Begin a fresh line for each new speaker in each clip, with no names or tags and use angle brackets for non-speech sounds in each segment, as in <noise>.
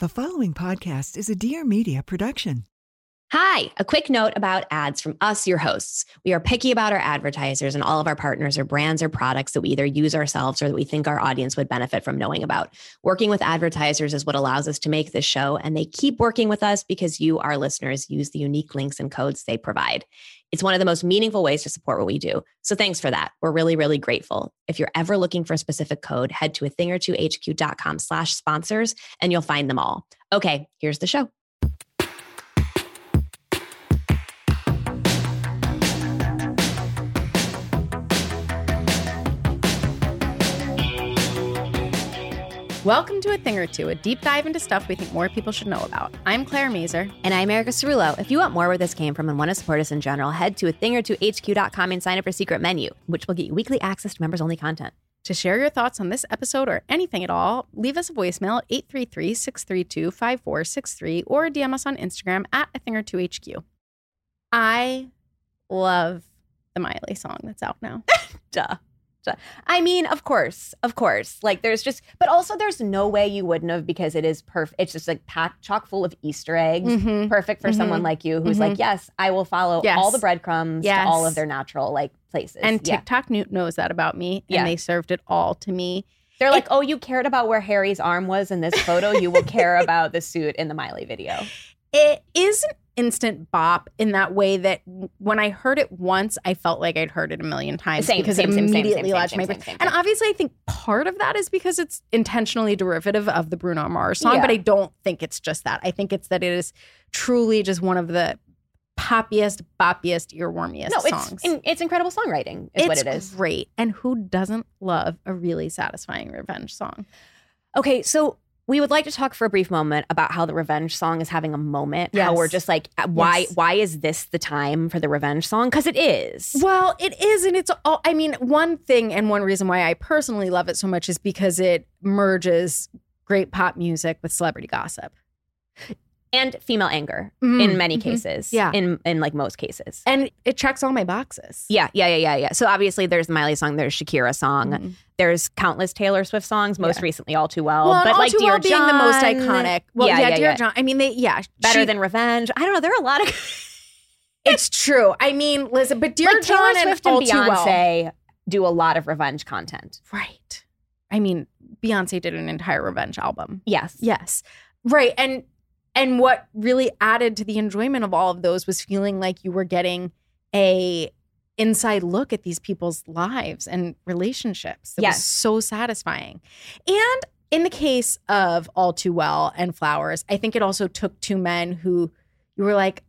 The following podcast is a Dear Media production.
Hi, a quick note about ads from us, your hosts. We are picky about our advertisers, and all of our partners or brands or products that we either use ourselves or that we think our audience would benefit from knowing about. Working with advertisers is what allows us to make this show, and they keep working with us because you, our listeners, use the unique links and codes they provide. It's one of the most meaningful ways to support what we do. So thanks for that. We're really, really grateful. If you're ever looking for a specific code, head to a thing or two HQ.com slash sponsors and you'll find them all. Okay, here's the show.
Welcome to A Thing or Two, a deep dive into stuff we think more people should know about. I'm Claire Mazur.
And I'm Erica Cerullo. If you want more where this came from and want to support us in general, head to a thing or two HQ.com and sign up for Secret Menu, which will get you weekly access to members only content.
To share your thoughts on this episode or anything at all, leave us a voicemail at 833 632 5463 or DM us on Instagram at A Thing or Two HQ. I love the Miley song that's out now. <laughs>
Duh. I mean, of course, of course. Like there's just, but also there's no way you wouldn't have because it is perfect. It's just like packed, chock full of Easter eggs.
Mhm.
Perfect for
Mhm.
someone like you who's like,
Mhm.
yes, I will follow
Yes.
all the breadcrumbs
Yes.
to all of their natural like places.
And
yeah.
TikTok knew- knows that about me, and
Yeah.
they served it all to me.
They're like, oh, you cared about where Harry's arm was in this photo. You will care <laughs> about the suit in the Miley video.
It is an instant bop in that way that when I heard it once, I felt like I'd heard it a million times
Same,
because
same,
it
same,
immediately
same, same,
my brain. And obviously, I think part of that is because it's intentionally derivative of the Bruno Mars song,
Yeah.
but I don't think it's just that. I think it's that it is truly just one of the poppiest, boppiest, earwormiest
No, it's
songs.
in, it's incredible songwriting. Is what it is.
great. And who doesn't love a really satisfying revenge song?
Okay, so we would like to talk for a brief moment about how the revenge song is having a moment. How we're just like, why?
Yes.
Why is this the time for the revenge song? Because it is.
Well, it is, and it's all. I mean, one thing and one reason why I personally love it so much is because it merges great pop music with celebrity gossip.
And female anger
Mm,
in many
mhm.
cases.
Yeah.
in in like most cases.
And it checks all my boxes.
Yeah, yeah, yeah, yeah, yeah. So obviously, there's the Miley song. There's Shakira song.
Mhm.
There's countless Taylor Swift songs. Most
Yeah.
recently, All Too Well.
Well,
but
All
like
Too
Dear
Well being the most iconic. Well,
yeah,
yeah,
yeah,
Dear. John. I mean, they yeah,
Better
she-
than Revenge. I don't know. There are a lot of <laughs>
it's true. I mean, listen, but Dear
like
John
Taylor Swift
and
and
All Too Well.
Beyonce do a lot of revenge content.
right? I mean, Beyonce did an entire revenge album.
Yes.
Yes. Right. And and what really added to the enjoyment of all of those was feeling like you were getting a inside look at these people's lives and relationships. It
Yes.
was so satisfying. And in the case of All Too Well and Flowers, I think it also took two men who you were like,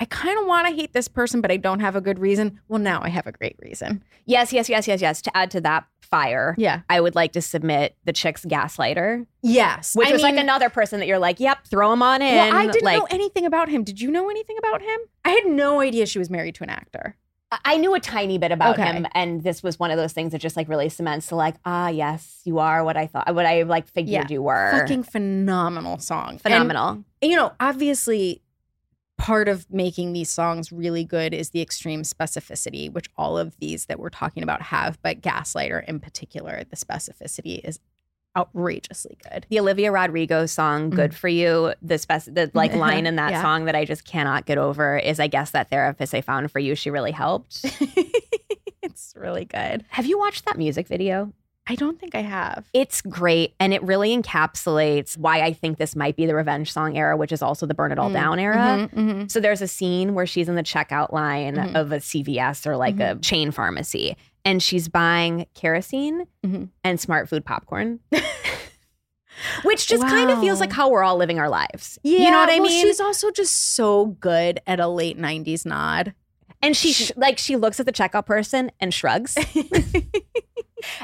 I kind of want to hate this person, but I don't have a good reason. Well, now I have a great reason.
Yes, yes, yes, yes, yes. To add to that fire,
Yeah.
I would like to submit the chick's gaslighter,
Yes.
which
I
was like another person that you're like, yep, throw him on in.
Well, I didn't
like,
know anything about him. Did you know anything about him? I had no idea she was married to an actor.
I- knew a tiny bit about
Okay.
him, and this was one of those things that just like really cements to like, ah, yes, you are what I thought, what I like figured
Yeah.
you were.
Fucking phenomenal song. And,
phenomenal.
you know, obviously, part of making these songs really good is the extreme specificity, which all of these that we're talking about have, but Gaslighter in particular, the specificity is outrageously good.
the Olivia Rodrigo song "Good for You," the spec- the <laughs> like line in that
Mm-hmm. Yeah.
song that I just cannot get over is, I guess that therapist I found for you, she really helped. <laughs>
it's really good.
Have you watched that music video?
I don't think I have.
It's great. And it really encapsulates why I think this might be the revenge song era, which is also the burn it all
Mm.
down era.
Mhm, mhm.
So there's a scene where she's in the checkout line
Mhm.
of a CVS or like a chain pharmacy, and she's buying kerosene
Mhm.
and smart food popcorn. <laughs> Which just kind of feels like how we're all living our lives. you know what I
well,
mean?
She's also just so good at a late 90s nod.
and she sh- like she looks at the checkout person and shrugs. <laughs> <laughs>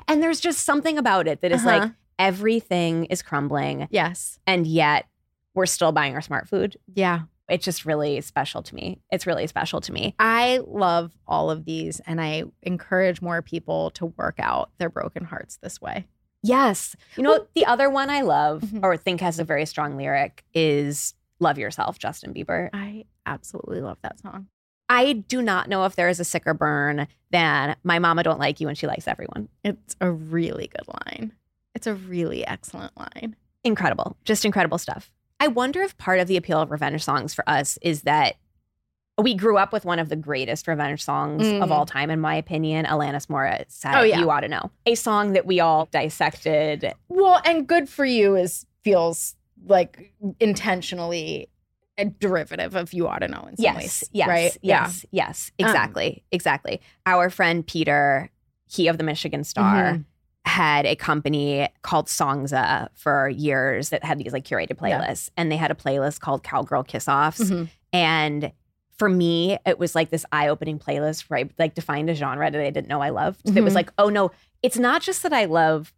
and there's just something about it that is
Uh-huh.
like everything is crumbling,
yes.
and yet we're still buying our smart food.
Yeah.
It's just really special to me. It's really special to me.
I love all of these and I encourage more people to work out their broken hearts this way.
Yes. You know, the other one I love
Mhm.
or think has a very strong lyric is Love Yourself, Justin Bieber.
I absolutely love that song.
I do not know if there is a sicker burn than My Mama Don't Like You and She Likes Everyone.
It's a really good line. It's a really excellent line.
Incredible. Just incredible stuff. I wonder if part of the appeal of revenge songs for us is that we grew up with one of the greatest revenge songs of
Mm.
all time, in my opinion, Alanis Morissette.
Oh, yeah.
You ought to know. A song that we all dissected
Well, and good for you is feels like intentionally a derivative of you ought to know in some
yes,
ways.
Yes,
right?
yes, yes,
Um,
exactly, exactly. Our friend Peter, he of the Michigan Star,
Mhm.
had a company called Songza for years that had these like curated
Yeah.
playlists, and they had a playlist called Cowgirl Kiss Offs,
Mhm.
and for me, it was like this eye-opening playlist where I like defined a genre that I didn't know I loved. That was
Mhm.
like, oh no, it's not just that I love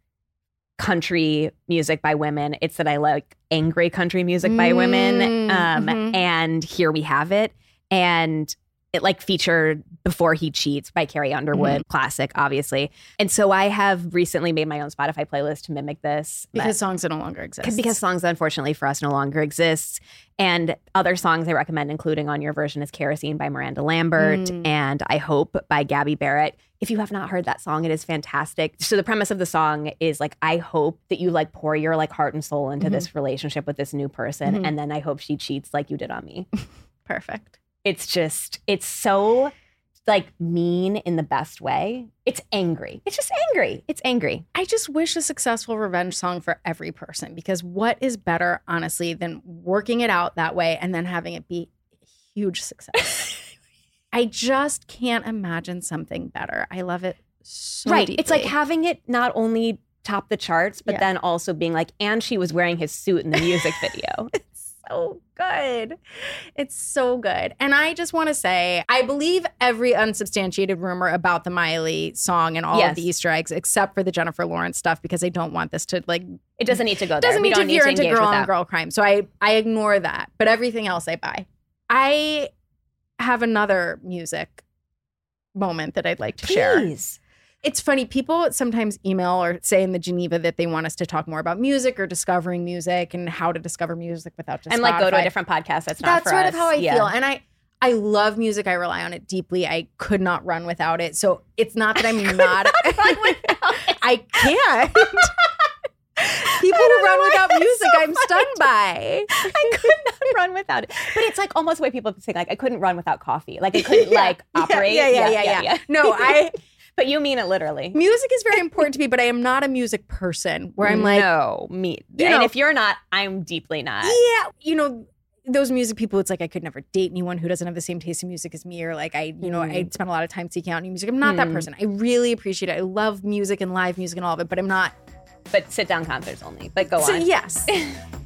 country music by women; it's that I like angry country music by women.
Mm,
Um,
mhm.
And here we have it, and it like featured "Before He Cheats" by Carrie Underwood,
Mm-hmm.
classic, obviously. And so I have recently made my own Spotify playlist to mimic this
because songs that no longer exist.
because songs unfortunately for us no longer exists and other songs i recommend including on your version is kerosene by miranda lambert
Mm.
and i hope by gabby barrett if you have not heard that song it is fantastic so the premise of the song is like i hope that you like pour your like heart and soul into
Mhm.
this relationship with this new person
Mhm.
and then i hope she cheats like you did on me <laughs>
perfect.
It's just it's so like mean in the best way it's angry it's just angry it's angry
I just wish a successful revenge song for every person because what is better, honestly, than working it out that way and then having it be a huge success? <laughs> I just can't imagine something better. I love it so
right. It's like having it not only top the charts, but
Yeah.
then also being like, and she was wearing his suit in the music <laughs> video.
So good. It's so good. And I just want to say, I believe every unsubstantiated rumor about the Miley song and all
Yes.
of the Easter eggs, except for the Jennifer Lawrence stuff, because I don't want this to like
It doesn't need to go there.
doesn't need to veer into girl on girl crime. So I I ignore that. But everything else I buy. I have another music moment that I'd like to share. It's funny, people sometimes email or say in the Geneva that they want us to talk more about music or discovering music and how to discover music without just
And like go to a different podcast. That's not
That's sort
us.
of how I
Yeah.
feel. And I I love music. I rely on it deeply. I could not run without it. So it's not that I'm <laughs> not <laughs> I can't. <laughs> People who run without music, I'm stunned by.
I could not run without it. But it's like almost the way people say like I couldn't run without coffee. Like I couldn't
Yeah.
like
Yeah,
operate.
yeah, yeah, yeah, yeah. No, I
but you mean it literally.
music is very <laughs> important to me, but I am not a music person where I'm like,
no, me.
You
and
know-
if you're not, I'm deeply not.
yeah, you know, those music people, it's like I could never date anyone who doesn't have the same taste in music as me, or like I, you know, I
Mm.
spend a lot of time seeking out new music. I'm not that
Mm.
person. I really appreciate it. I love music and live music and all of it, but I'm not.
But sit down concerts only. But go
So
on.
yes, <laughs>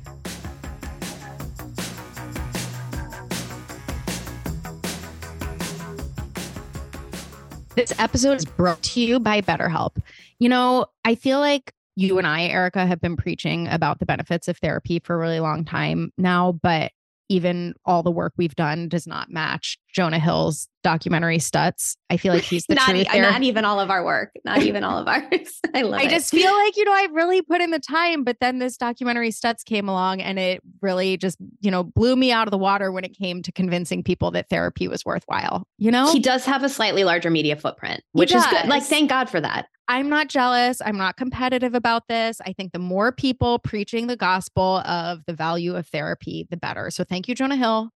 This episode is brought to you by BetterHelp. You know, I feel like you and I, Erica, have been preaching about the benefits of therapy for a really long time now, but even all the work we've done does not match Jonah Hill's documentary Stutz. I feel like he's the <laughs>
not,
truth
e-
there.
not even all of our work. Not <laughs> even all of ours. <laughs> I love
I
it.
just feel like, you know, I really put in the time, but then this documentary Stutz came along and it really just, you know, blew me out of the water when it came to convincing people that therapy was worthwhile. You know?
he does have a slightly larger media footprint, which is good. Like, thank God for that.
I'm not jealous. I'm not competitive about this. I think the more people preaching the gospel of the value of therapy, the better. So thank you, Jonah Hill,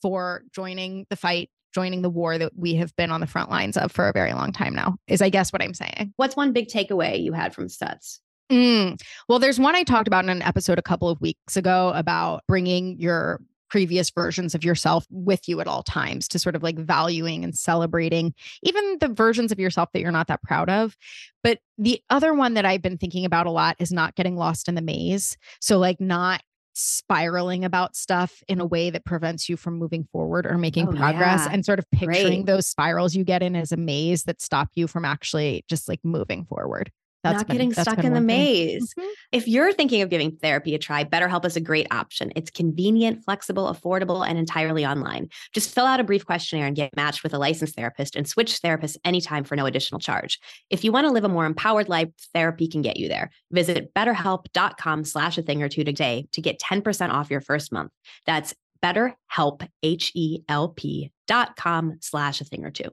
for joining the fight
joining the war that we have been on the front lines of for a very long time now, is I guess what I'm saying.
What's one big takeaway you had from Stutz?
Mm. Well, there's one I talked about in an episode a couple of weeks ago about bringing your previous versions of yourself with you at all times to sort of like valuing and celebrating even the versions of yourself that you're not that proud of. But the other one that I've been thinking about a lot is not getting lost in the maze. So, like, not spiraling about stuff in a way that prevents you from moving forward or making
Oh,
progress
yeah.
and sort of picturing
Great.
those spirals you get in as a maze that stop you from actually just like moving forward.
Not
been-
getting stuck in the maze.
Mhm.
If you're thinking of giving therapy a try, BetterHelp is a great option. It's convenient, flexible, affordable, and entirely online. Just fill out a brief questionnaire and get matched with a licensed therapist and switch therapists anytime for no additional charge. If you want to live a more empowered life, therapy can get you there. Visit betterhelp.com slash a thing or two today to get 10% off your first month. That's betterhelp, H-E-L-P dot com slash a thing or two.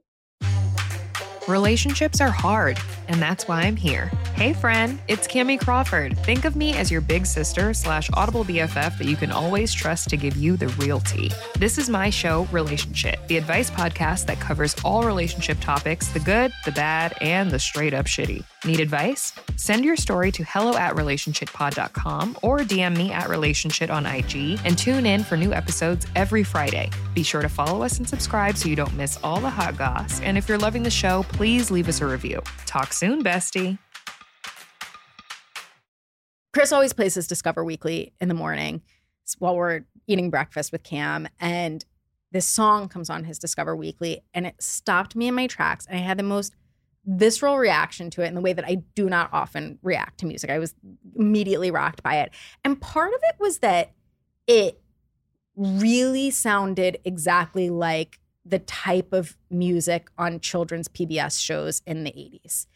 Relationships are hard, and that's why I'm here. Hey, friend, it's Cami Crawford. Think of me as your big sister slash audible BFF that you can always trust to give you the real tea. This is my show, Relationship, the advice podcast that covers all relationship topics the good, the bad, and the straight up shitty. Need advice? Send your story to hello at relationshippod.com or DM me at relationship on IG and tune in for new episodes every Friday. Be sure to follow us and subscribe so you don't miss all the hot goss. And if you're loving the show, please leave us a review. Talk soon, bestie.
Chris always plays his Discover Weekly in the morning while we're eating breakfast with Cam. And this song comes on his Discover Weekly, and it stopped me in my tracks. And I had the most visceral reaction to it in the way that I do not often react to music. I was immediately rocked by it. And part of it was that it really sounded exactly like the type of music on children's PBS shows in the 80s.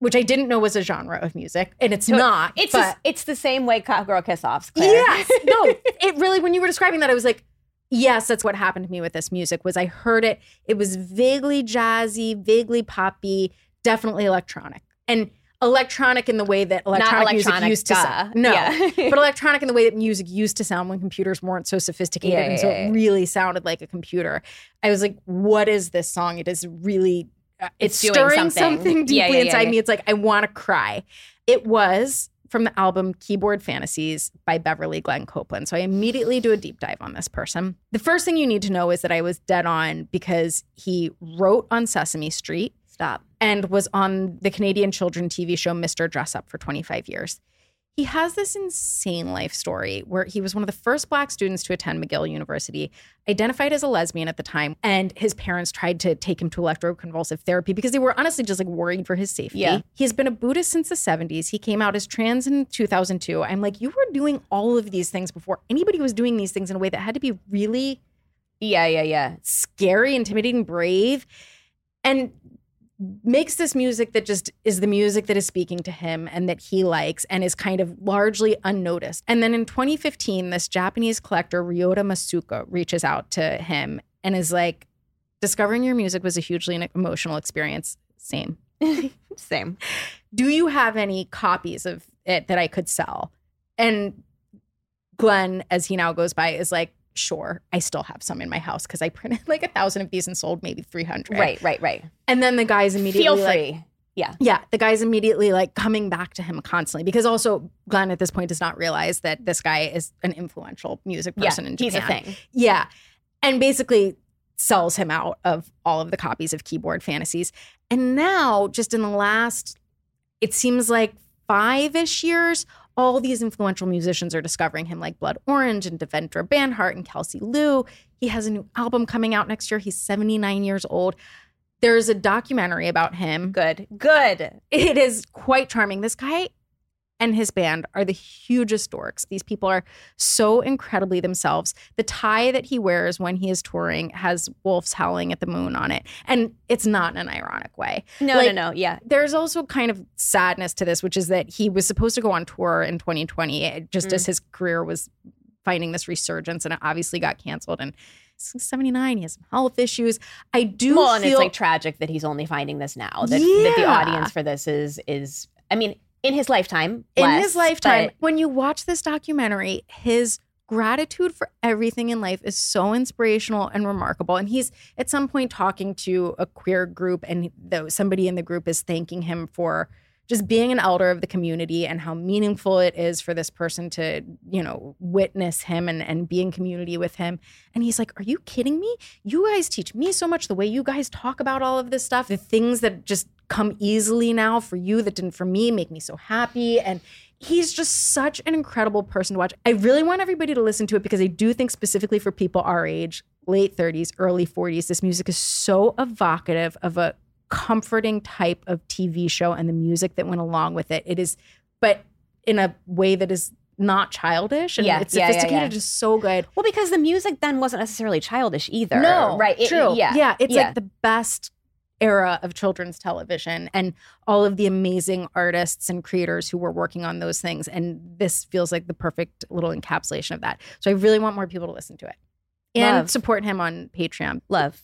Which I didn't know was a genre of music, and it's
So
not.
It's
but
just- it's the same way Cowgirl Kiss Offs. Claire.
Yes. No, <laughs> it really, when you were describing that, I was like, yes, that's what happened to me with this music was I heard it. It was vaguely jazzy, vaguely poppy, definitely electronic. And electronic in the way that electronic, music
electronic,
used to
duh.
sound. No.
Yeah. <laughs>
but electronic in the way that music used to sound when computers weren't so sophisticated.
Yeah,
and so
yeah,
it really sounded like a computer. I was like, what is this song? It is really, uh, it's,
It's doing
stirring
something.
something, deeply
Yeah, yeah, yeah,
inside
yeah.
me. It's like, I want to cry. It was from the album Keyboard Fantasies by Beverly Glenn Copeland. So I immediately do a deep dive on this person. The first thing you need to know is that I was dead on because he wrote on Sesame Street
Stop.
and was on the Canadian children TV show Mr. Dressup for 25 years. He has this insane life story where he was one of the first black students to attend McGill University, identified as a lesbian at the time, and his parents tried to take him to electroconvulsive therapy because they were honestly just like worried for his safety.
Yeah.
He's been a Buddhist since the 70s. He came out as trans in 2002. I'm like, you were doing all of these things before anybody was doing these things in a way that had to be really
Yeah, yeah, yeah.
scary, intimidating, brave, and makes this music that just is the music that is speaking to him and that he likes and is kind of largely unnoticed. And then in 2015, this Japanese collector, Ryota Masuko, reaches out to him and is like, discovering your music was a hugely emotional experience. Same. <laughs>
Same.
Do you have any copies of it that I could sell? And Glenn, as he now goes by, is like, sure, I still have some in my house because I printed <laughs> like a thousand of these and sold maybe 300.
Right, right, right.
And then the guy's immediately
Feel
like,
free. yeah.
yeah, the guy's immediately like coming back to him constantly because also Glenn at this point does not realize that this guy is an influential music person
yeah.
in Japan.
He's a thing.
Yeah. And basically sells him out of all of the copies of Keyboard Fantasies. And now, just in the last, it seems like five ish years, all these influential musicians are discovering him, like Blood Orange and Devendra Banhart and Kelsey Lu. He has a new album coming out next year. He's 79 years old. There's a documentary about him.
Good. Good.
It is quite charming. This guy and his band are the hugest dorks. These people are so incredibly themselves. The tie that he wears when he is touring has wolves howling at the moon on it. And it's not in an ironic way.
No,
Like,
no, no. Yeah.
There's also kind of sadness to this, which is that he was supposed to go on tour in 2020, eh, just
Mm.
as his career was finding this resurgence, and it obviously got canceled. And he's 79, he has some health issues. I do
Well, and
feel
it's like tragic that he's only finding this now. That, that the audience for this is is I mean, in his lifetime.
in
less,
his lifetime
but-
when you watch this documentary his gratitude for everything in life is so inspirational and remarkable. And he's at some point talking to a queer group, and the, somebody in the group is thanking him for just being an elder of the community and how meaningful it is for this person to, you know, witness him and, and be in community with him. And he's like, Are you kidding me? You guys teach me so much the way you guys talk about all of this stuff, the things that just come easily now for you that didn't for me make me so happy. And he's just such an incredible person to watch. I really want everybody to listen to it because I do think specifically for people our age, late 30s, early 40s, this music is so evocative of a comforting type of TV show and the music that went along with it. It is, but in a way that is not childish and
Yeah,
it's
yeah, yeah,
sophisticated,
yeah.
just so good.
Well, because the music then wasn't necessarily childish either.
No,
right? It-
true.
yeah,
yeah. It's
yeah.
like the best era of children's television and all of the amazing artists and creators who were working on those things. And this feels like the perfect little encapsulation of that. So I really want more people to listen to it and
Love.
support him on Patreon.
love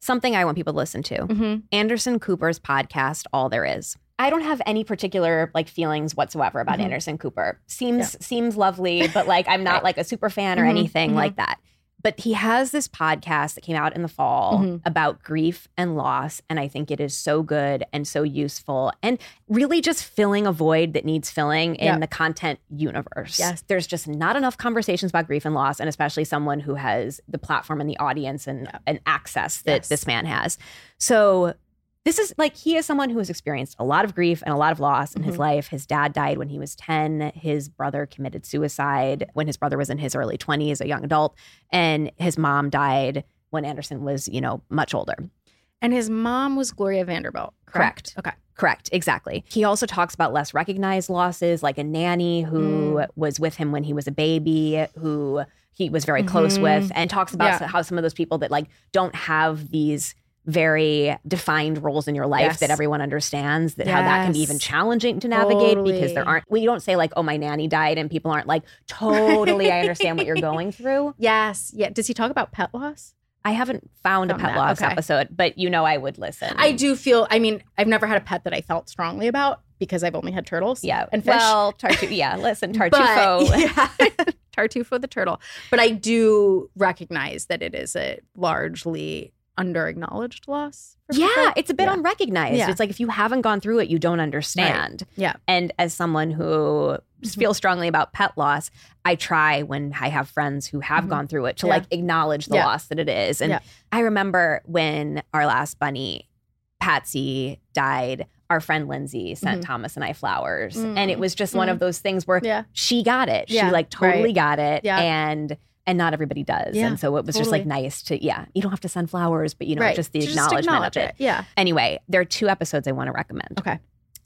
something I want people to listen to.
Mm-hmm.
Anderson Cooper's podcast, All There Is. I don't have any particular like feelings whatsoever about
Mhm.
Anderson Cooper. Seems seems lovely, but like I'm not
Right.
like a super fan or
Mhm,
anything
mhm.
like that. But he has this podcast that came out in the fall
Mhm.
about grief and loss. And I think it is so good and so useful and really just filling a void that needs filling in
Yep.
the content universe.
Yes.
There's just not enough conversations about grief and loss, and especially someone who has the platform and the audience and, and access that
Yes.
this man has. So this is like he is someone who has experienced a lot of grief and a lot of loss in his
Mhm.
life. His dad died when he was 10. His brother committed suicide when his brother was in his early 20s, a young adult. And his mom died when Anderson was, you know, much older.
And his mom was Gloria Vanderbilt, correct?
Correct.
Okay.
Correct, exactly. He also talks about less recognized losses, like a nanny who
Mm.
was with him when he was a baby, who he was very close
Mhm.
with, and talks about
Yeah.
how some of those people that like don't have these very defined roles in your life
Yes.
that everyone understands that how that can be even challenging to navigate because there aren't well you don't say like oh my nanny died and people aren't like totally i understand what you're going through <laughs>
Yes. Yeah. Does he talk about pet loss?
i haven't found a pet
that,
loss
okay.
episode but you know i would listen
I do feel, I mean, I've never had a pet that I felt strongly about because I've only had turtles
yeah
and fish.
well tartufo yeah listen <laughs>
But-
tartufo
yeah. <laughs> Tartufo the turtle. But I do recognize that it is a largely under acknowledged loss.
Yeah,
people.
it's a bit
Yeah.
unrecognized.
Yeah.
It's like if you haven't gone through it, you don't understand.
Yeah.
And as someone who
Mhm.
feels strongly about pet loss, I try when I have friends who have
Mhm.
gone through it to
Yeah.
like acknowledge the
Yeah.
loss that it is. And
Yeah.
I remember when our last bunny, Patsy, died. Our friend Lindsay sent
Mhm.
Thomas and I flowers. And it
Mm.
was just one
Mm.
of those things where
Yeah.
she got it.
Yeah,
She like totally
right.
got it.
Yeah.
And and not everybody does.
Yeah,
and so it was just like nice to, yeah, you don't have to send flowers, but you know,
right.
just the
Just
acknowledgement
acknowledge
of it.
Yeah.
Anyway, there are two episodes I want to recommend.
Okay.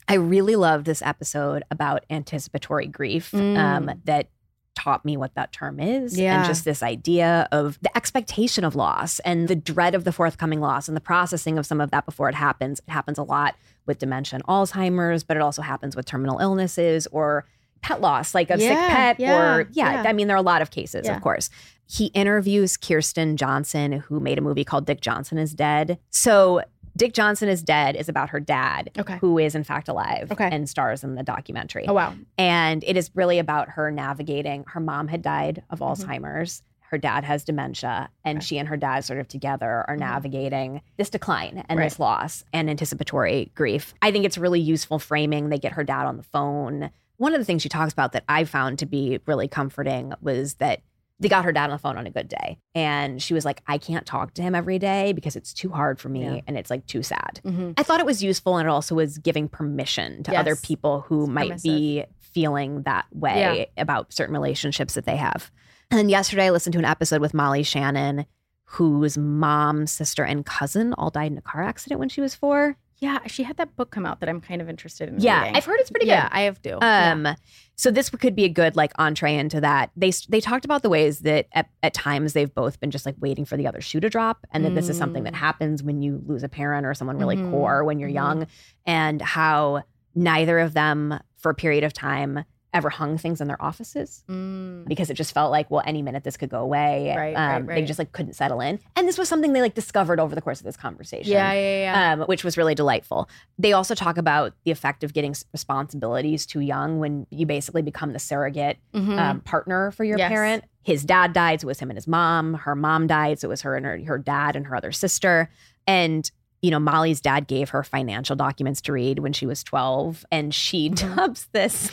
I really love this episode about anticipatory grief um,
Mm.
that taught me what that term is
Yeah.
and just this idea of the expectation of loss and the dread of the forthcoming loss and the processing of some of that before it happens. It happens a lot with dementia and Alzheimer's, but it also happens with terminal illnesses or pet loss, like a sick pet,
yeah,
or yeah,
yeah.
I mean, there are a lot of cases,
Yeah.
of course. He interviews Kirsten Johnson, who made a movie called Dick Johnson is Dead. So Dick Johnson is Dead is about her dad,
Okay.
who is in fact alive
Okay.
and stars in the documentary.
Oh wow.
And it is really about her navigating. Her mom had died of
Mhm.
Alzheimer's. Her dad has dementia, and
Okay.
she and her dad sort of together are
Mhm.
navigating this decline and
Right.
this loss and anticipatory grief. I think it's really useful framing. They get her dad on the phone. One of the things she talks about that I found to be really comforting was that they got her dad on the phone on a good day. And she was like, I can't talk to him every day because it's too hard for me
Yeah.
and it's like too sad.
Mm-hmm.
I thought it was useful and it also was giving permission to other people who
It's
might be feeling that way about certain relationships that they have. And then yesterday I listened to an episode with Molly Shannon, whose mom, sister, and cousin all died in a car accident when she was four.
Yeah, she had that book come out that I'm kind of interested in.
Yeah,
reading.
I've heard it's pretty
Yeah,
good.
Yeah, I have to. Yeah.
Um, so this could be a good like entree into that. They they talked about the ways that at, at times they've both been just like waiting for the other shoe to drop, and that this is something that
Mm.
happens when you lose a parent or someone really
Mhm.
core when you're young, and how neither of them for a period of time ever hung things in their offices
Mm.
because it just felt like, well, any minute this could go away. Um,
Right, right,
They just like couldn't settle in. And this was something they like discovered over the course of this conversation.
Yeah, yeah, yeah.
Um, which was really delightful. They also talk about the effect of getting responsibilities too young when you basically become the surrogate
Mhm.
um, partner for your
Yes.
parent. His dad died, so it was him and his mom. Her mom died, so it was her and her, her dad and her other sister. And you know, Molly's dad gave her financial documents to read when she was 12, and she
Mhm. <laughs>
dubs this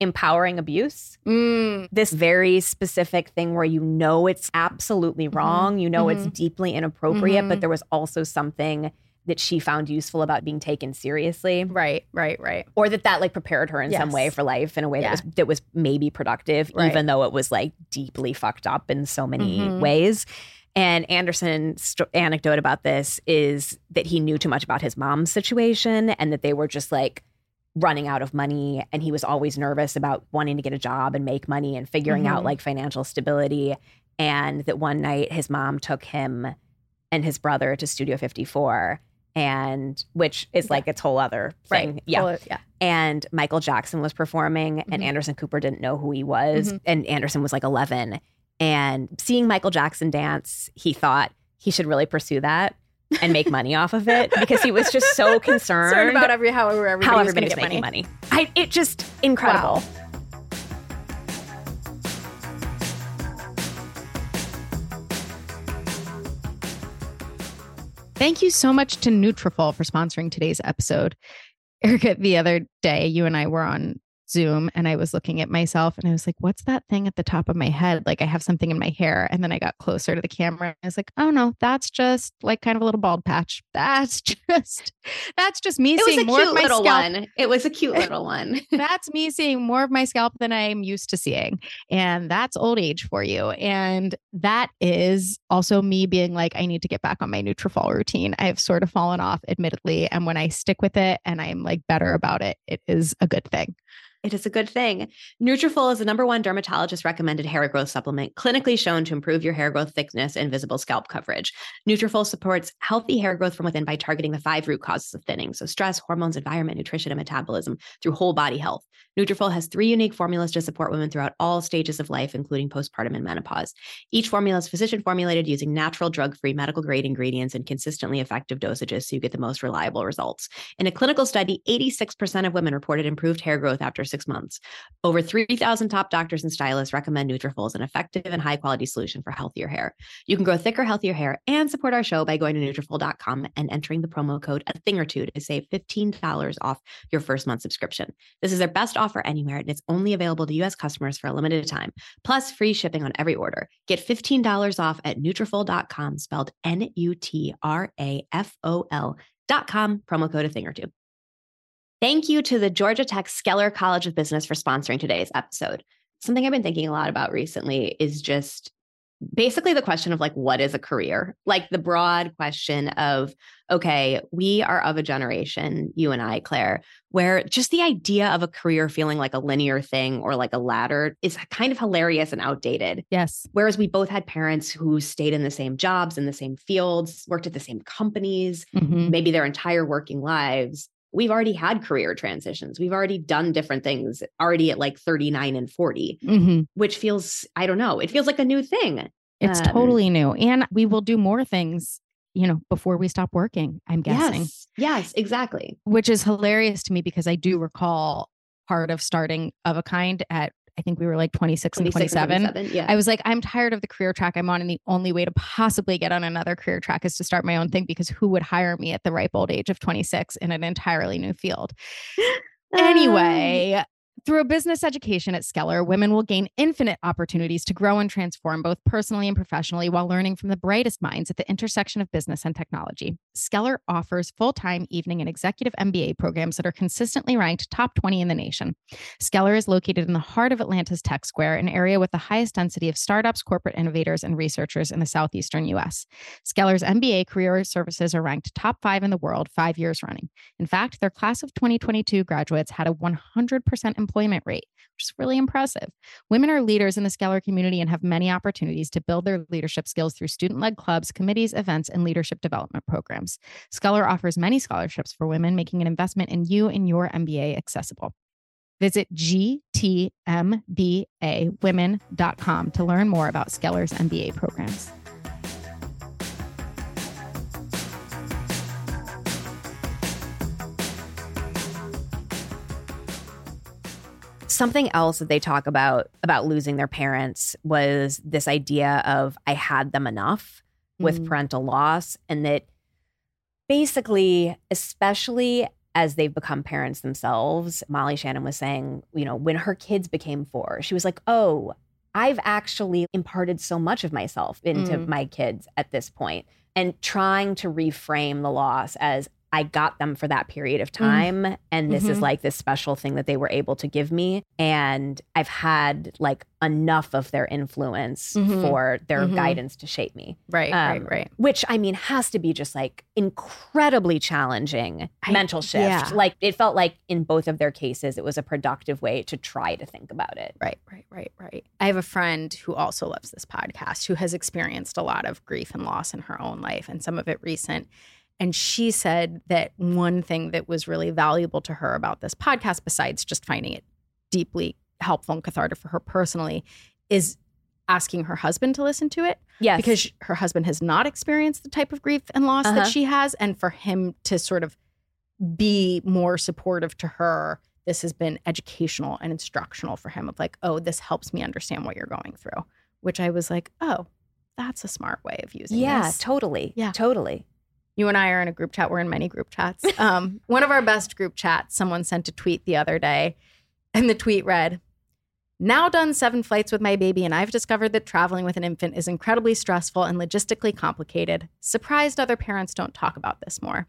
empowering abuse.
Mm.
This very specific thing where you know it's absolutely wrong, you know it's
Mhm.
deeply inappropriate,
Mhm.
but there was also something that she found useful about being taken seriously
Right, right, right.
or that that like prepared her in some way for life in a way
Yeah.
that was that was maybe productive
Right.
even though it was like deeply fucked up in so many
Mhm.
ways and anderson's st- anecdote about this is that he knew too much about his mom's situation and that they were just like running out of money and he was always nervous about wanting to get a job and make money and figuring out
Mhm.
like financial stability and that one night his mom took him and his brother to studio 54 and which is like its whole other thing
Right.
yeah
yeah.
and Michael Jackson was performing, and
Mhm.
Anderson Cooper didn't know who he was,
Mhm.
and Anderson was like 11. And seeing Michael Jackson dance, he thought he should really pursue that and make money off of it because he was just so <laughs> concerned
Concerned about every how everybody
how
was gonna
everybody's
get
making money. I, it just incredible.
Wow.
Thank you so much to Nutrafol for sponsoring today's episode. Erica, the other day, you and I were on Zoom and I was looking at myself and I was like, what's that thing at the top of my head? Like I have something in my hair. And then I got closer to the camera. And I was like, oh no, that's just like kind of a little bald patch. <laughs> That's just, that's just me
It was
seeing
a
more
cute
of my
little
scalp.
one. It was a cute <laughs> little one. <laughs>
that's me seeing more of my scalp than I'm used to seeing. And that's old age for you. And that is also me being like, I need to get back on my Nutrafol routine. I have sort of fallen off, admittedly. And when I stick with it and I'm like better about it, it is a good thing.
It is a good thing. Nutrafol is the number one dermatologist recommended hair growth supplement, clinically shown to improve your hair growth thickness and visible scalp coverage. Nutrafol supports healthy hair growth from within by targeting the five root causes of thinning, so stress, hormones, environment, nutrition, and metabolism through whole body health. Nutrafol has three unique formulas to support women throughout all stages of life, including postpartum and menopause. Each formula is physician formulated using natural, drug-free, medical-grade ingredients and consistently effective dosages, so you get the most reliable results. In a clinical study, 86% of women reported improved hair growth after six months. Over 3,000 top doctors and stylists recommend Nutrafol as an effective and high-quality solution for healthier hair. You can grow thicker, healthier hair and support our show by going to Nutrafol.com and entering the promo code a thing or two to save $15 off your first month subscription. This is their best offer anywhere, and it's only available to U.S. customers for a limited time, plus free shipping on every order. Get $15 off at Nutrafol.com, spelled N-U-T-R-A-F-O-L dot com, promo code a thing or two. Thank you to the Georgia Tech Scheller College of Business for sponsoring today's episode. Something I've been thinking a lot about recently is just basically the question of like, what is a career? Like the broad question of, okay, we are of a generation, you and I, Claire, where just the idea of a career feeling like a linear thing or like a ladder is kind of hilarious and outdated.
Yes.
Whereas we both had parents who stayed in the same jobs, in the same fields, worked at the same companies,
Mhm.
maybe their entire working lives. We've already had career transitions. We've already done different things already at like 39 and 40,
Mhm.
which feels, I don't know, it feels like a new thing.
It's
Um,
totally new. And we will do more things, you know, before we stop working, I'm guessing.
Yes. Yes, exactly.
which is hilarious to me because I do recall part of starting of a kind at I think we were like 26 and
26 and
27.
27, Yeah.
I was like, I'm tired of the career track I'm on, and the only way to possibly get on another career track is to start my own thing because who would hire me at the ripe old age of 26 in an entirely new field? <laughs> Anyway, through a business education at Scheller, women will gain infinite opportunities to grow and transform both personally and professionally while learning from the brightest minds at the intersection of business and technology. Scheller offers full time evening and executive MBA programs that are consistently ranked top 20 in the nation. Scheller is located in the heart of Atlanta's Tech Square, an area with the highest density of startups, corporate innovators, and researchers in the southeastern US. Scheller's MBA career services are ranked top five in the world five years running. In fact, their class of 2022 graduates had a 100% employment rate, which is really impressive. Women are leaders in the Scheller community and have many opportunities to build their leadership skills through student led clubs, committees, events, and leadership development programs. Scheller offers many scholarships for women, making an investment in you and your MBA accessible. Visit gtmbawomen.com to learn more about Scheller's MBA programs.
Something else that they talk about about losing their parents was this idea of I had them enough with
Mm.
parental loss and that basically especially as they've become parents themselves Molly Shannon was saying you know when her kids became 4 she was like oh I've actually imparted so much of myself into
Mm.
my kids at this point and trying to reframe the loss as I got them for that period of time. And this is
Mhm.
like this special thing that they were able to give me. And I've had like enough of their influence
Mhm.
for their
Mhm.
guidance to shape me.
Right,
Um,
right, right.
Which I mean has to be just like incredibly challenging
I-
mental shift.
yeah.
Like it felt like in both of their cases, it was a productive way to try to think about it.
Right, right, right, right. I have a friend who also loves this podcast who has experienced a lot of grief and loss in her own life and some of it recent. And she said that one thing that was really valuable to her about this podcast, besides just finding it deeply helpful and cathartic for her personally, is asking her husband to listen to it
Yes.
because her husband has not experienced the type of grief and loss
Uh-huh.
that she has. And for him to sort of be more supportive to her, this has been educational and instructional for him of like, oh, this helps me understand what you're going through. Which I was like, oh, that's a smart way of using
yeah,
this.
totally.
Yeah.
Totally.
You and I are in a group chat. We're in many group chats. <laughs> Um, one of our best group chats, someone sent a tweet the other day, and the tweet read, now done seven flights with my baby, and I've discovered that traveling with an infant is incredibly stressful and logistically complicated. Surprised other parents don't talk about this more.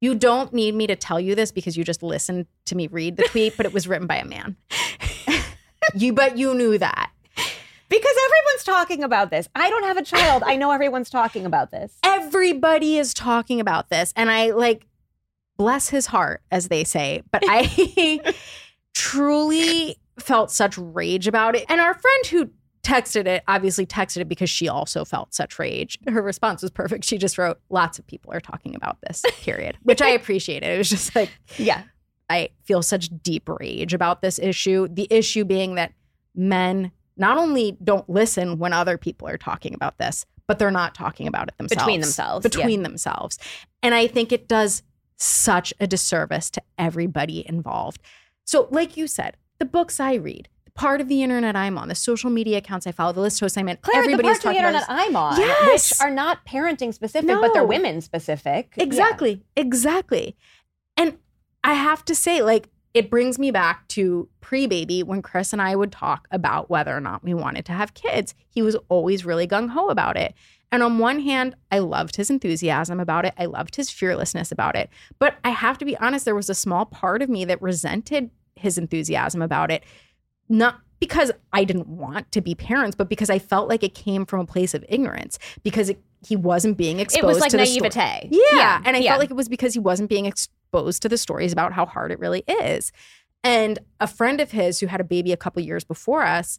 You don't need me to tell you this because you just listened to me read the tweet, but it was written by a man. <laughs> <laughs> you, but you knew that.
Because everyone's talking about this. I don't have a child. I know everyone's talking about this. <laughs>
everybody is talking about this and i like bless his heart as they say but i <laughs> truly felt such rage about it and our friend who texted it obviously texted it because she also felt such rage her response was perfect she just wrote lots of people are talking about this period which i <laughs> appreciated it was just like
Yeah.
I feel such deep rage about this issue. The issue being that men not only don't listen when other people are talking about this, but they're not talking about it themselves.
Between themselves, yeah.
Between themselves. And I think it does such a disservice to everybody involved. So, like you said, the books I read, the part of the internet I'm on, the social media accounts I follow, the list hosts I'm in,
Claire, the of the
talking about
internet. I'm on,
Yes.
which are not parenting specific, but they're women specific. Yeah.
Exactly. Exactly. And I have to say, like, it brings me back to pre baby when Chris and I would talk about whether or not we wanted to have kids. He was always really gung ho about it. And on one hand, I loved his enthusiasm about it. I loved his fearlessness about it. But I have to be honest, there was a small part of me that resented his enthusiasm about it. Not because I didn't want to be parents, but because I felt like it came from a place of ignorance because it, he wasn't being exposed
It was like
to the sto-
naivete.
yeah. And I
yeah.
felt like it was because he wasn't being exposed to the stories about how hard it really is. And a friend of his who had a baby a couple years before us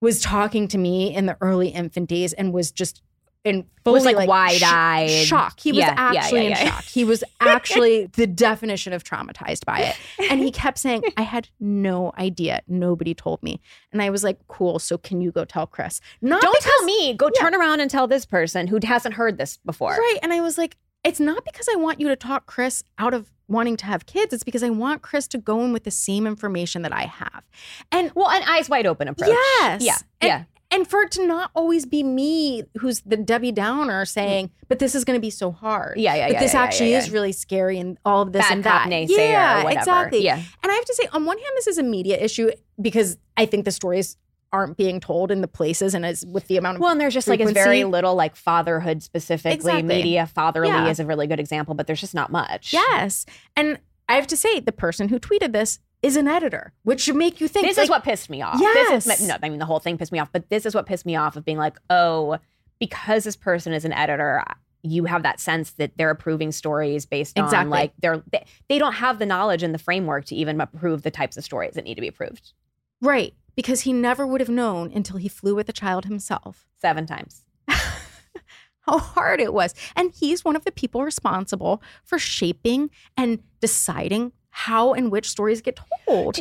was talking to me in the early infant days and was just in fully
Was, like,
sh-
wide-eyed.
shock. He was
Yeah, yeah,
actually
yeah,
in shock. He was <laughs> actually the definition of traumatized by it. And he kept saying, I had no idea. Nobody told me. And I was like, cool. So can you go tell Chris? Not
Don't
because-
tell me. Go
Yeah.
turn around and tell this person who hasn't heard this before.
Right. And I was like, it's not because I want you to talk Chris out of wanting to have kids. It's because I want Chris to go in with the same information that I have. And
Well, an eyes wide open approach.
yes.
Yeah.
And,
yeah.
And for it to not always be me who's the Debbie Downer saying, mm. but this is going to be so hard.
Yeah, yeah,
But
yeah,
this
yeah, yeah,
actually
yeah.
is really scary and all of this
Bad
and that.
naysayer
yeah,
or whatever.
exactly.
Yeah.
And I have to say, on one hand, this is a media issue because I think the stories aren't being told in the places and as with the amount of
Well, and there's just like it's very little like fatherhood specifically.
Exactly.
Media fatherly
Yeah.
is a really good example, but there's just not much.
Yes. And I have to say, the person who tweeted this is an editor, which should make you think
This
like,
is what pissed me off. This
Yes.
is no, I mean the whole thing pissed me off, but this is what pissed me off of being like, oh, because this person is an editor, you have that sense that they're approving stories based on
Exactly.
like they're they, they don't have the knowledge and the framework to even approve the types of stories that need to be approved.
Right. Because he never would have known until he flew with the child himself
Seven times. <laughs>
how hard it was. And he's one of the people responsible for shaping and deciding how and which stories get told.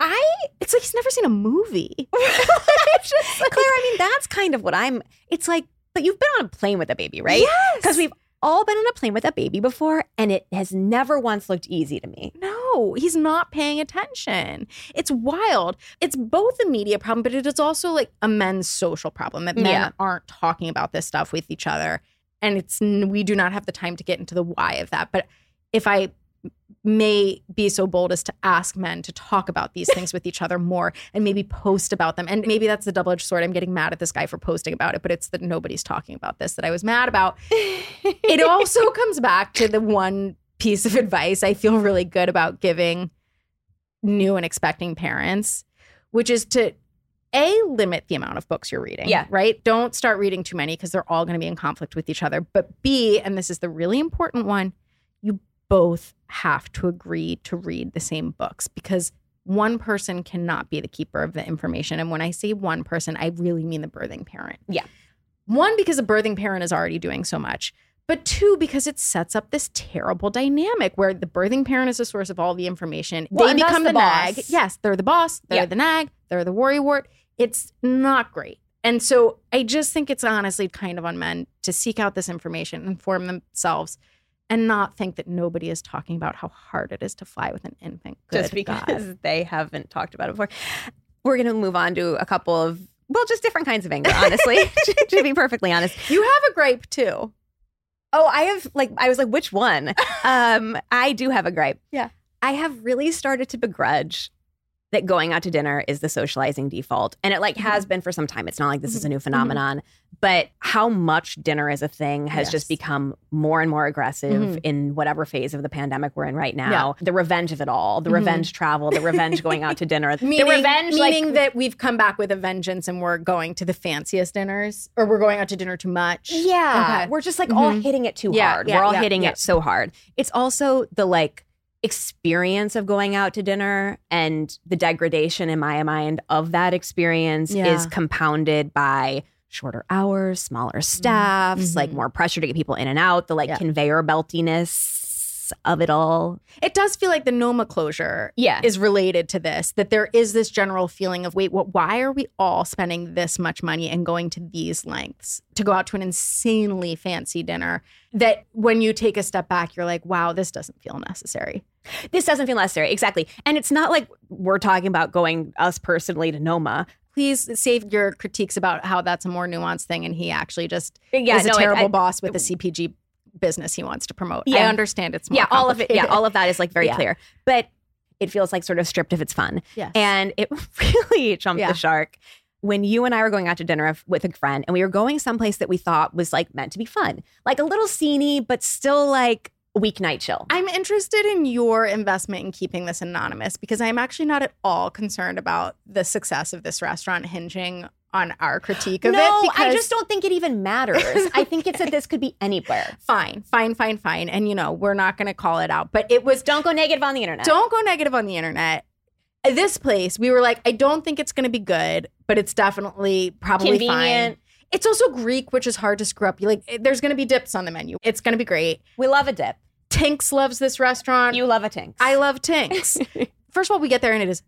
I
It's like he's never seen a movie. <laughs> <laughs>
Like- Claire, I mean, that's kind of what I'm. It's like, but you've been on a plane with a baby, right?
Yes.
Because we've all been on a plane with a baby before, and it has never once looked easy to me.
No, he's not paying attention. It's wild. It's both a media problem, but it is also like a men's social problem that men
Yeah.
aren't talking about this stuff with each other. And it's we do not have the time to get into the why of that. But if I may be so bold as to ask men to talk about these things with each other more and maybe post about them. And maybe that's the double edged sword. I'm getting mad at this guy for posting about it, but it's that nobody's talking about this that I was mad about. <laughs> it also comes back to the one piece of advice I feel really good about giving new and expecting parents, which is to a limit the amount of books you're reading.
Yeah.
Right. Don't start reading too many because they're all going to be in conflict with each other. But B, and this is the really important one, you both have to agree to read the same books because one person cannot be the keeper of the information. And when I say one person, I really mean the birthing parent.
Yeah.
One, because the birthing parent is already doing so much. But two, because it sets up this terrible dynamic where the birthing parent is the source of all the information.
Well,
they become
the
the, nag.
boss.
Yes, they're the boss, they're
Yeah.
the nag, they're the worrywart. It's not great. And so I just think it's honestly kind of on men to seek out this information, and inform themselves, and not think that nobody is talking about how hard it is to fly with an infant.
just because
God. <laughs>
they haven't talked about it before. We're going to move on to a couple of, well, just different kinds of anger, honestly, to, <laughs> <laughs> to be perfectly honest.
You have a gripe too.
Oh, I have like, I was like, which one? um, I do have a gripe.
Yeah.
I have really started to begrudge that going out to dinner is the socializing default. And it like
Mm-hmm.
has been for some time. It's not like this is a new phenomenon, but how much dinner is a thing has just become more and more aggressive
Mhm.
in whatever phase of the pandemic we're in right now.
Yeah.
The revenge of it all, the revenge travel, the revenge going out to dinner, <laughs>
Meaning,
the revenge like
meaning that we've come back with a vengeance and we're going to the fanciest dinners or we're going out to dinner too much.
Yeah.
Okay.
We're just like all hitting it too
Yeah,
hard.
yeah,
We're all hitting it so hard. It's also the like experience of going out to dinner and the degradation in my mind of that experience
Yeah.
is compounded by shorter hours, smaller staffs, like
Mhm.
more pressure to get people in and out, the like
Yeah.
conveyor beltiness of it all.
It does feel like the Noma closure
Yeah.
is related to this, that there is this general feeling of, wait, what, why are we all spending this much money and going to these lengths to go out to an insanely fancy dinner? That when you take a step back, you're like, wow, this doesn't feel necessary.
This doesn't feel necessary. Exactly. And it's not like we're talking about going us personally to Noma.
Please save your critiques about how that's a more nuanced thing and he actually just
Yeah,
is a
no, I-
terrible
I-
boss with a CPG business he wants to promote. I understand it's more
yeah, all of it. Yeah, all of that is like very
Yeah.
clear. But it feels like sort of stripped of its fun.
Yes.
And it <laughs> really jumped
Yeah.
the shark when you and I were going out to dinner with a friend and we were going someplace that we thought was like meant to be fun, like a little sceney, but still like weeknight chill.
I'm interested in your investment in keeping this anonymous because I'm actually not at all concerned about the success of this restaurant hinging on our critique of
no,
it.
No,
I
just don't think it even matters. I think it's that this could be anywhere. <laughs>
Fine, fine, fine, fine. And you know, we're not going to call it out, but it was
Don't go negative on the internet.
don't go negative on the internet. At This place, we were like, I don't think it's going to be good, but it's definitely probably fine.
Convenient.
It's also Greek, which is hard to screw up. You like, eh, there's going to be dips on the menu. It's going to be great.
We love a dip.
Tinks loves this restaurant.
You love a tinks.
I love Tinks. <laughs> First of all, we get there and it is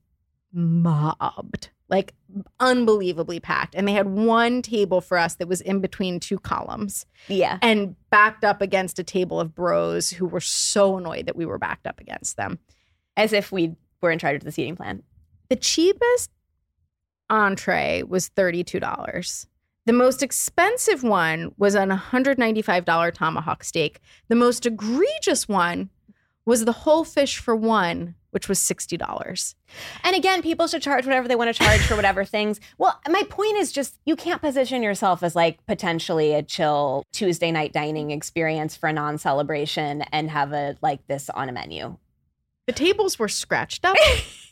mobbed, like unbelievably packed. And they had one table for us that was in between two columns
yeah.
and backed up against a table of bros who were so annoyed that we were backed up against them.
As if we were in charge of the seating plan.
The cheapest entree was $32. The most expensive one was an $195 tomahawk steak. The most egregious one was the whole fish for one, which was $60.
And again, people should charge whatever they want to charge for whatever <laughs> things. Well, my point is just you can't position yourself as like potentially a chill Tuesday night dining experience for a non celebration and have a like this on a menu.
The tables were scratched up. <laughs>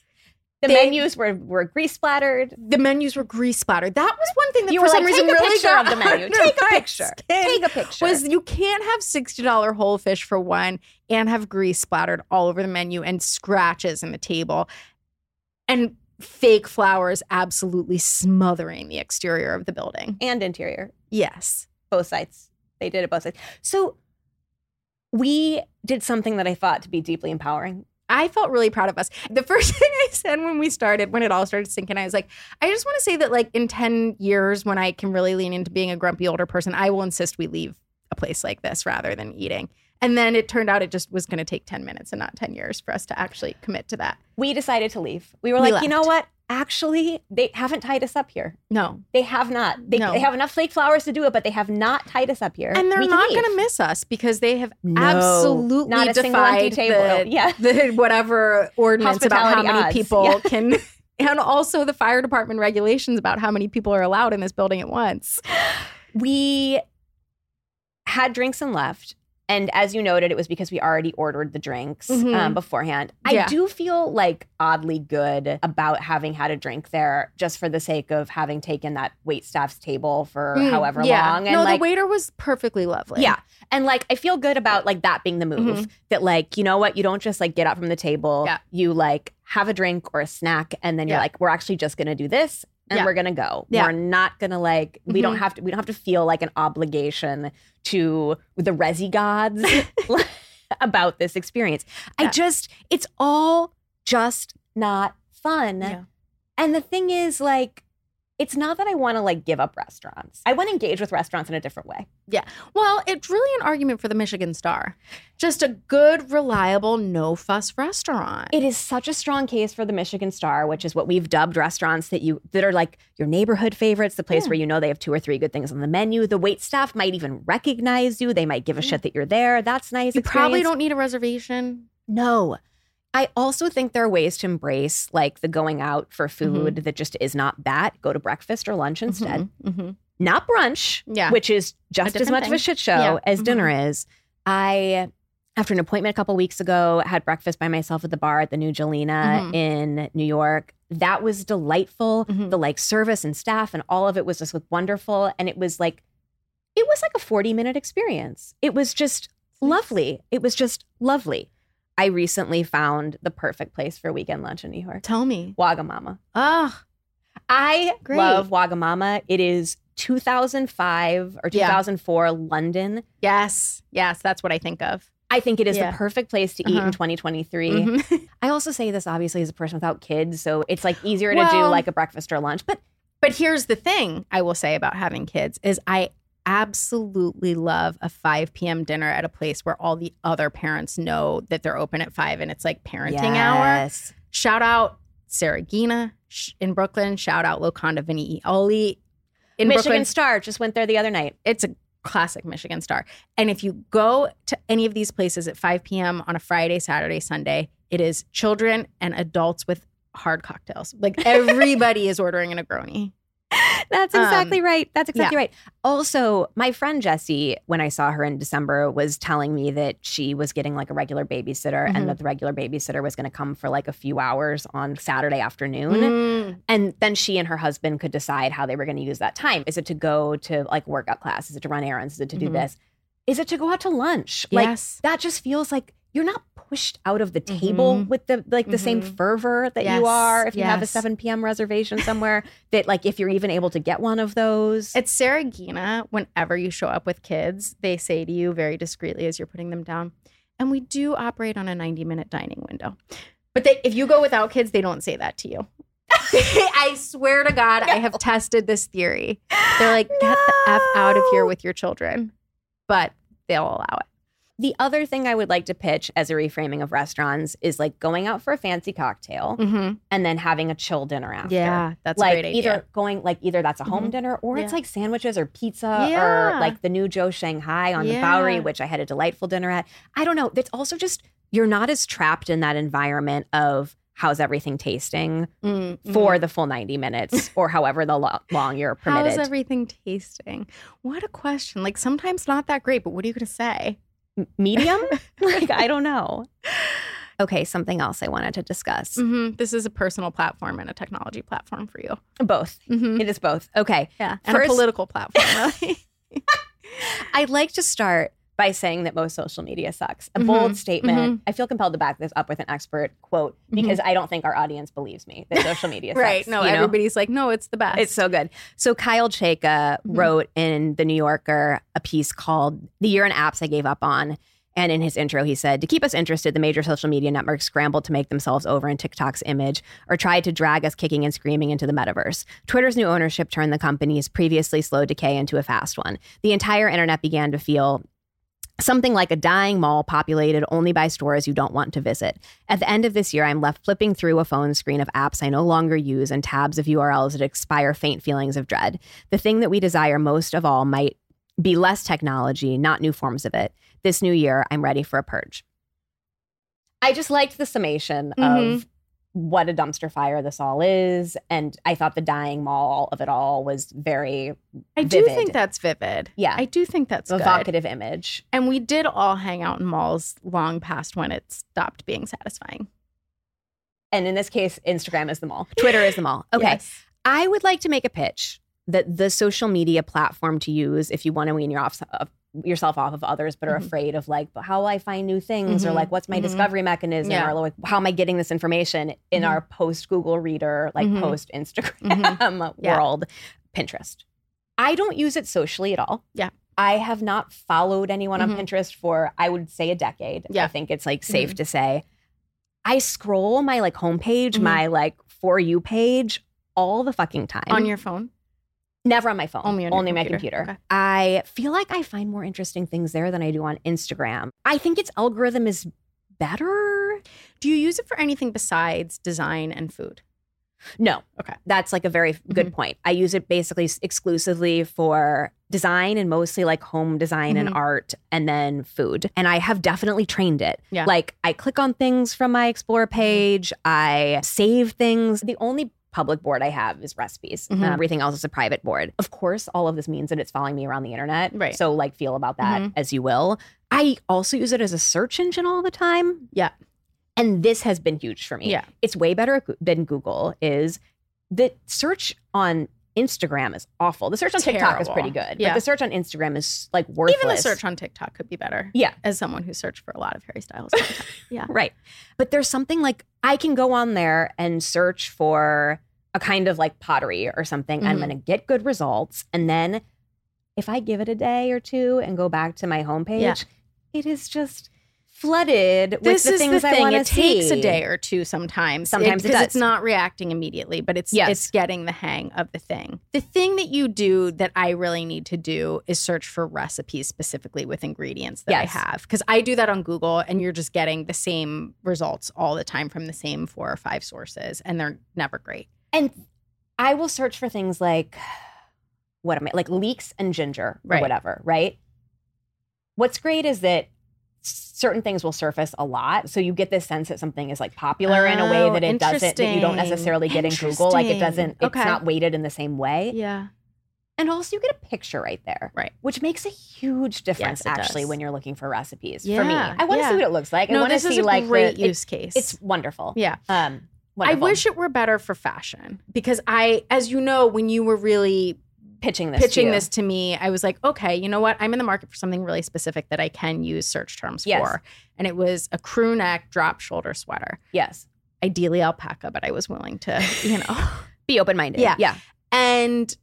The
They-
menus were, were grease splattered.
the menus were grease splattered. That was one thing that
You
for
were
some
like,
reason really
picture
got
of the menu. <laughs> Take a picture. Take a picture.
Was you can't have sixty dollar whole fish for one and have grease splattered all over the menu and scratches in the table, and fake flowers absolutely smothering the exterior of the building.
and interior.
Yes,
both sides. They did it both sides. So we did something that I thought to be deeply empowering.
I felt really proud of us. The first <laughs> thing I said when we started, when it all started sinking, I was like, I just want to say that, like, in 10 years, when I can really lean into being a grumpy older person, I will insist we leave a place like this rather than eating. And then it turned out it just was going to take 10 minutes and not 10 years for us to actually commit to that.
We decided to leave. We were
We
like, you know what? Actually, they haven't tied us up here.
No.
They have not. They,
No.
they have enough flake flowers to do it, but they have not tied us up here.
And they're
We
not going to miss us because they have
No,
absolutely
not a single empty
defied
table.
the, <laughs>
Yeah.
the whatever ordinance about how many
odds.
people
Yeah. <laughs>
can, <laughs> and also the fire department regulations about how many people are allowed in this building at once.
we had drinks and left. And as you noted, it was because we already ordered the drinks
Mhm.
um, beforehand.
Yeah.
I do feel like oddly good about having had a drink there just for the sake of having taken that wait staff's table for
Mm,
however
yeah.
long. And
no,
like,
the waiter was perfectly lovely.
Yeah. And like I feel good about like that being the move.
Mhm.
That like, you know what, you don't just like get up from the table.
Yeah.
You like have a drink or a snack and then you're
Yeah.
like, we're actually just gonna do this and
Yeah.
we're gonna go.
Yeah.
We're not gonna like we don't
Mhm.
have to we don't have to feel like an obligation to the resi gods <laughs> <laughs> about this experience. I just it's all just not fun.
Yeah.
And the thing is like it's not that I want to like give up restaurants. I want to engage with restaurants in a different way. Yeah.
Well, it's really an argument for the Michigan Star. Just a good, reliable, no fuss restaurant.
It is such a strong case for the Michigan Star, which is what we've dubbed restaurants that you that are like your neighborhood favorites, the place
Yeah.
where you know they have two or three good things on the menu. The wait staff might even recognize you. They might give a shit that you're there. That's nice.
you probably don't need a reservation.
No. I also think there are ways to embrace like the going out for food that just is not that. Go to breakfast or lunch instead.
Mm-hmm.
Not brunch,
Yeah.
which is just as much of a shit show
Yeah.
as
Mhm.
dinner is. I after an appointment a couple weeks ago, had breakfast by myself at the bar at the New Gjelina
Mhm.
in New York. That was delightful.
Mhm.
The like service and staff and all of it was just like wonderful. And it was like, it was like a 40 minute experience. It was just lovely. It was just lovely. I recently found the perfect place for weekend lunch in New York.
Tell me.
Wagamama.
Ah,
I
Great.
love Wagamama. It is 2005 or
Yeah.
2004 London.
yes. Yes, that's what I think of.
I think it is
Yeah.
the perfect place to eat
Uh-huh.
in 2023.
Mhm. <laughs>
I also say this obviously as a person without kids, so it's like easier to do like a breakfast or lunch. But
But here's the thing I will say about having kids is I absolutely love a 5 p.m. dinner at a place where all the other parents know that they're open at 5 and it's like parenting hour. Shout out Saraghina in Brooklyn. Shout out Loconda Vinny Oli in
Michigan
Brooklyn.
Star just went there the other night.
It's a classic Michigan Star. And if you go to any of these places at 5 p.m. on a Friday, Saturday, Sunday, it is children and adults with hard cocktails. Like everybody is ordering a Negroni.
That's
Um,
exactly right. That's exactly
yeah.
right. Also, my friend Jessie, when I saw her in December, was telling me that she was getting like a regular babysitter
Mhm.
and that the regular babysitter was going to come for like a few hours on Saturday afternoon.
Mm.
And then she and her husband could decide how they were going to use that time. Is it to go to like workout class? Is it to run errands? Is it to do
Mhm.
this? Is it to go out to lunch?
Yes.
Like that just feels like you're not pushed out of the table
Mhm.
with the like the same
Mhm.
fervor that
Yes,
you are if you have a 7 p.m. reservation somewhere. <laughs> that like if you're even able to get one of those.
At Saraghina, whenever you show up with kids, they say to you very discreetly as you're putting them down, and we do operate on a 90 minute dining window. But they, if you go without kids, they don't say that to you. <laughs> <laughs> I swear to God, I have tested this theory. They're like, <gasps> get the F out of here with your children. But they'll allow it.
The other thing I would like to pitch as a reframing of restaurants is like going out for a fancy cocktail
Mm-hmm.
and then having a chill dinner after.
Yeah, that's
like either going like either that's a home
Mhm.
dinner or it's like sandwiches or pizza
Yeah.
or like the new Joe Shanghai on the Bowery, which I had a delightful dinner at. I don't know. It's also just you're not as trapped in that environment of how's everything tasting
Mm,
for the full 90 minutes <laughs> or however the lo- long you're permitted.
How's everything tasting? What a question. Like sometimes not that great, but what are you going to say?
Medium? <laughs> like I don't know. Okay, something else I wanted to discuss.
Mhm. This is a personal platform and a technology platform for you.
Both.
Mhm.
It is both. Okay.
Yeah, and
First-
a political platform, really. <laughs>
I'd like to start by saying that most social media sucks. A
Mhm,
bold statement.
mhm.
I feel compelled to back this up with an expert quote because I don't think our audience believes me that social media <laughs> sucks.
right? No,
you know?
everybody's like, no, it's the best.
It's so good. So Kyle Chayka
Mhm.
wrote in the New Yorker a piece called "The Year in Apps I Gave Up On," And in his intro, he said, To keep us interested, the major social media networks scrambled to make themselves over in TikTok's image or tried to drag us kicking and screaming into the metaverse. Twitter's new ownership turned the company's previously slow decay into a fast one. The entire internet began to feel Something like a dying mall populated only by stores you don't want to visit. At the end of this year, I'm left flipping through a phone screen of apps I no longer use and tabs of URLs that expire faint feelings of dread. The thing that we desire most of all might be less technology, not new forms of it. This new year, I'm ready for a purge. I just liked the summation
Mhm.
of what a dumpster fire this all is. And I thought the dying mall of it all was very
I do think that's vivid.
Yeah.
I do think that's good.
evocative image.
And we did all hang out in malls long past when it stopped being satisfying.
And in this case, Instagram is the mall. <laughs> Twitter is the mall. Okay.
Yes.
I would like to make a pitch that the social media platform to use if you want to wean your off, of yourself off of others, but are
Mhm.
afraid of like, how will I find new things, or
Mhm.
like, what's my
Mhm.
discovery mechanism,
Yeah.
or like, how am I getting this information in
Mhm.
our post Google Reader, like
Mhm.
post Instagram <laughs>
Yeah.
world, Pinterest. I don't use it socially at all.
Yeah.
I have not followed anyone on Pinterest for, I would say, a decade.
Yeah.
I think it's like safe to say. I scroll my like homepage, my like for you page all the fucking time.
On your phone?
Never on my phone.
Only on your
my
computer. Okay.
I feel like I find more interesting things there than I do on Instagram. I think its algorithm is better.
Do you use it for anything besides design and food?
No.
Okay.
That's like a very good
Mhm.
point. I use it basically exclusively for design and mostly like home design and
Mhm.
art and then food. And I have definitely trained it.
Yeah. Mm-hmm.
Like I click on things from my explore page, I save things. The only public board I have is recipes.
Mhm.
Uh, everything else is a private board. Of course, all of this means that it's following me around the internet.
Right.
So like feel about that
Mhm.
as you will. I also use it as a search engine all the time.
Yeah.
And this has been huge for me.
Yeah.
It's way better than Google is the search on Instagram is awful. The search on TikTok is pretty good.
Yeah.
But the search on Instagram is like worthless.
Even the search on TikTok could be better.
Yeah.
As someone who searched for a lot of Harry Styles <laughs> yeah.
Right. But there's something like I can go on there and search for a kind of like pottery or something. I'm
Mhm.
going to get good results. And then if I give it a day or two and go back to my homepage,
Yeah.
it is just flooded with
This
the
is
things
the
I want to
It takes a day or two sometimes.
Sometimes it
because
does.
it's not reacting immediately, but it's
Yes.
it's getting the hang of the thing. The thing that you do that I really need to do is search for recipes specifically with ingredients that
Yes.
I have. Because I do that on Google and you're just getting the same results all the time from the same four or five sources, and they're never great.
And I will search for things like what am I like leeks and ginger or whatever, right? What's great is that certain things will surface a lot. So you get this sense that something is like popular in a way
Oh,
that it doesn't that you don't necessarily get in Google. Like it doesn't it's
Okay.
not weighted in the same way.
Yeah.
And also you get a picture right there.
Right.
Which makes a huge difference
Yes,
actually
does.
when you're looking for recipes for me. I want to
yeah.
see what it looks like. I
no,
want to see
a
like
great
the, it-
use case.
it's wonderful.
yeah.
Um
I wish it were better for fashion because I, as you know, when you were really
pitching this to
pitching
you.
this to me, I was like, okay, you know what? I'm in the market for something really specific that I can use search terms
Yes.
for. And it was a crew neck drop shoulder sweater.
Yes.
Ideally alpaca, but I was willing to, you know. <laughs> <laughs>
Be open minded.
Yeah.
Yeah.
and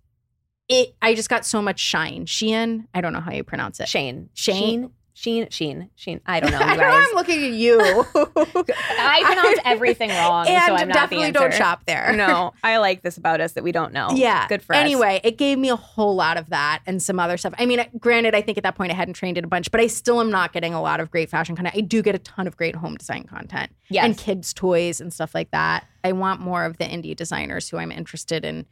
it I just got so much shine. Shein, I don't know how you pronounce it.
Shane.
Shane?
Sheen. Sheen. Sheen. I don't <laughs> know.
I know. I'm looking at you. <laughs>
I pronounce <laughs> everything wrong,
and
so I'm not
definitely don't shop there.
No, I like this about us that we don't know.
Yeah.
good for us.
Anyway, it gave me a whole lot of that and some other stuff. I mean, granted, I think at that point I hadn't trained it a bunch, but I still am not getting a lot of great fashion content. I do get a ton of great home design content
Yes.
and kids' toys and stuff like that. I want more of the indie designers who I'm interested in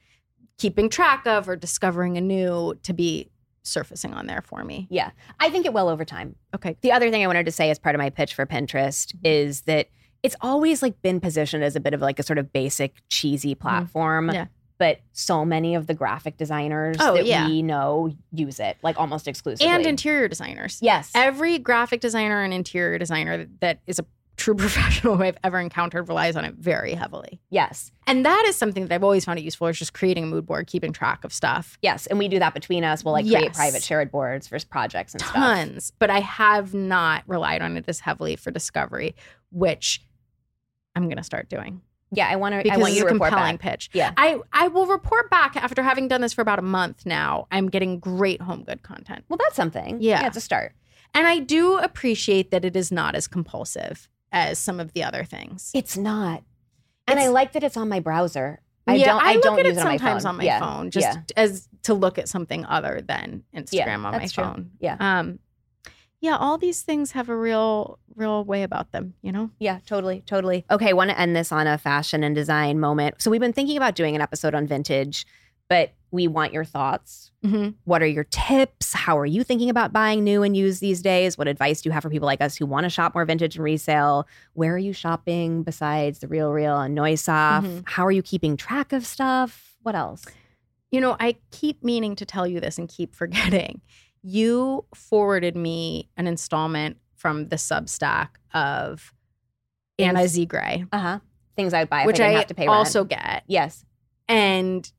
keeping track of or discovering anew to be surfacing on there for me.
Yeah, I think it will over time.
Okay.
The other thing I wanted to say as part of my pitch for Pinterest is that it's always like been positioned as a bit of like a sort of basic cheesy platform.
Mm-hmm. Yeah.
But so many of the graphic designers
Oh,
that
yeah.
we know use it like almost exclusively.
And interior designers.
yes,
Every graphic designer and interior designer that is a true <laughs> professional who I've ever encountered relies on it very heavily.
yes,
And that is something that I've always found it useful is just creating a mood board, keeping track of stuff.
yes. And we do that between us. We'll like create
Yes.
private shared boards for projects and stuff.
Tons. But I have not relied on it as heavily for discovery, which I'm going to start doing.
Yeah, I want to. I want
it's
you
a
to report
compelling
back.
pitch.
Yeah.
I, I will report back after having done this for about a month now. I'm getting great home good content.
Well, that's something.
Yeah.
yeah, it's a start.
And I do appreciate that it is not as compulsive as some of the other things.
It's not. And I like that it's on my browser. I
yeah,
don't I,
look
don't
at
use
it
it on my
sometimes
phone.
on my
Yeah.
phone, just
Yeah.
as to look at something other than Instagram
Yeah,
on my
true.
phone.
Yeah.
Um, yeah, all these things have a real, real way about them, you know?
Yeah, totally, totally. Okay, want to end this on a fashion and design moment. So we've been thinking about doing an episode on vintage, but we want your thoughts.
Mm-hmm.
What are your tips? How are you thinking about buying new and used these days? What advice do you have for people like us who want to shop more vintage and resale? Where are you shopping besides the Real Real and Noihsaf?
Mhm.
How are you keeping track of stuff? What else?
You know, I keep meaning to tell you this and keep <laughs> forgetting. You forwarded me an installment from the Substack of Anna
Things-
Z. Gray,
Uh huh. Things I'd buy
which
I
I
have to pay rent.
also get,
yes.
and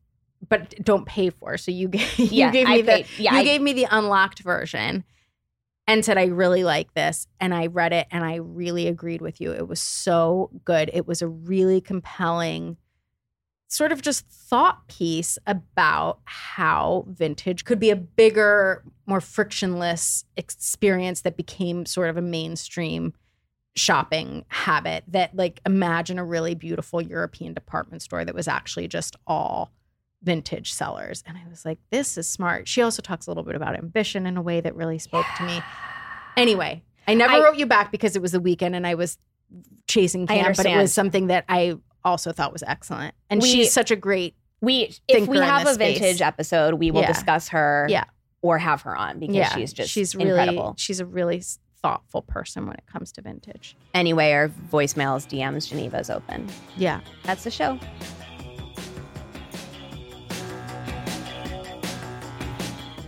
but don't pay for. So you gave <laughs> you
Yeah,
gave me
I
the
paid. Yeah,
you
I-
gave me the unlocked version and said I really like this and I read it and I really agreed with you. It was so good. It was a really compelling sort of just thought piece about how vintage could be a bigger, more frictionless experience that became sort of a mainstream shopping habit that like imagine a really beautiful European department store that was actually just all vintage sellers. And I was like, this is smart. She also talks a little bit about ambition in a way that really spoke to me. Anyway, I never
I-
wrote you back because it was the weekend and I was chasing camp, but it was something that I also thought was excellent. And
We-
she's such a great
We if we have a
space.
vintage episode, we will
Yeah.
discuss her.
Yeah.
Or have her on because
yeah,
she's just
she's really
incredible.
she's a really thoughtful person when it comes to vintage.
Anyway, our voicemails, DMs, Geneva's open.
Yeah.
That's the show.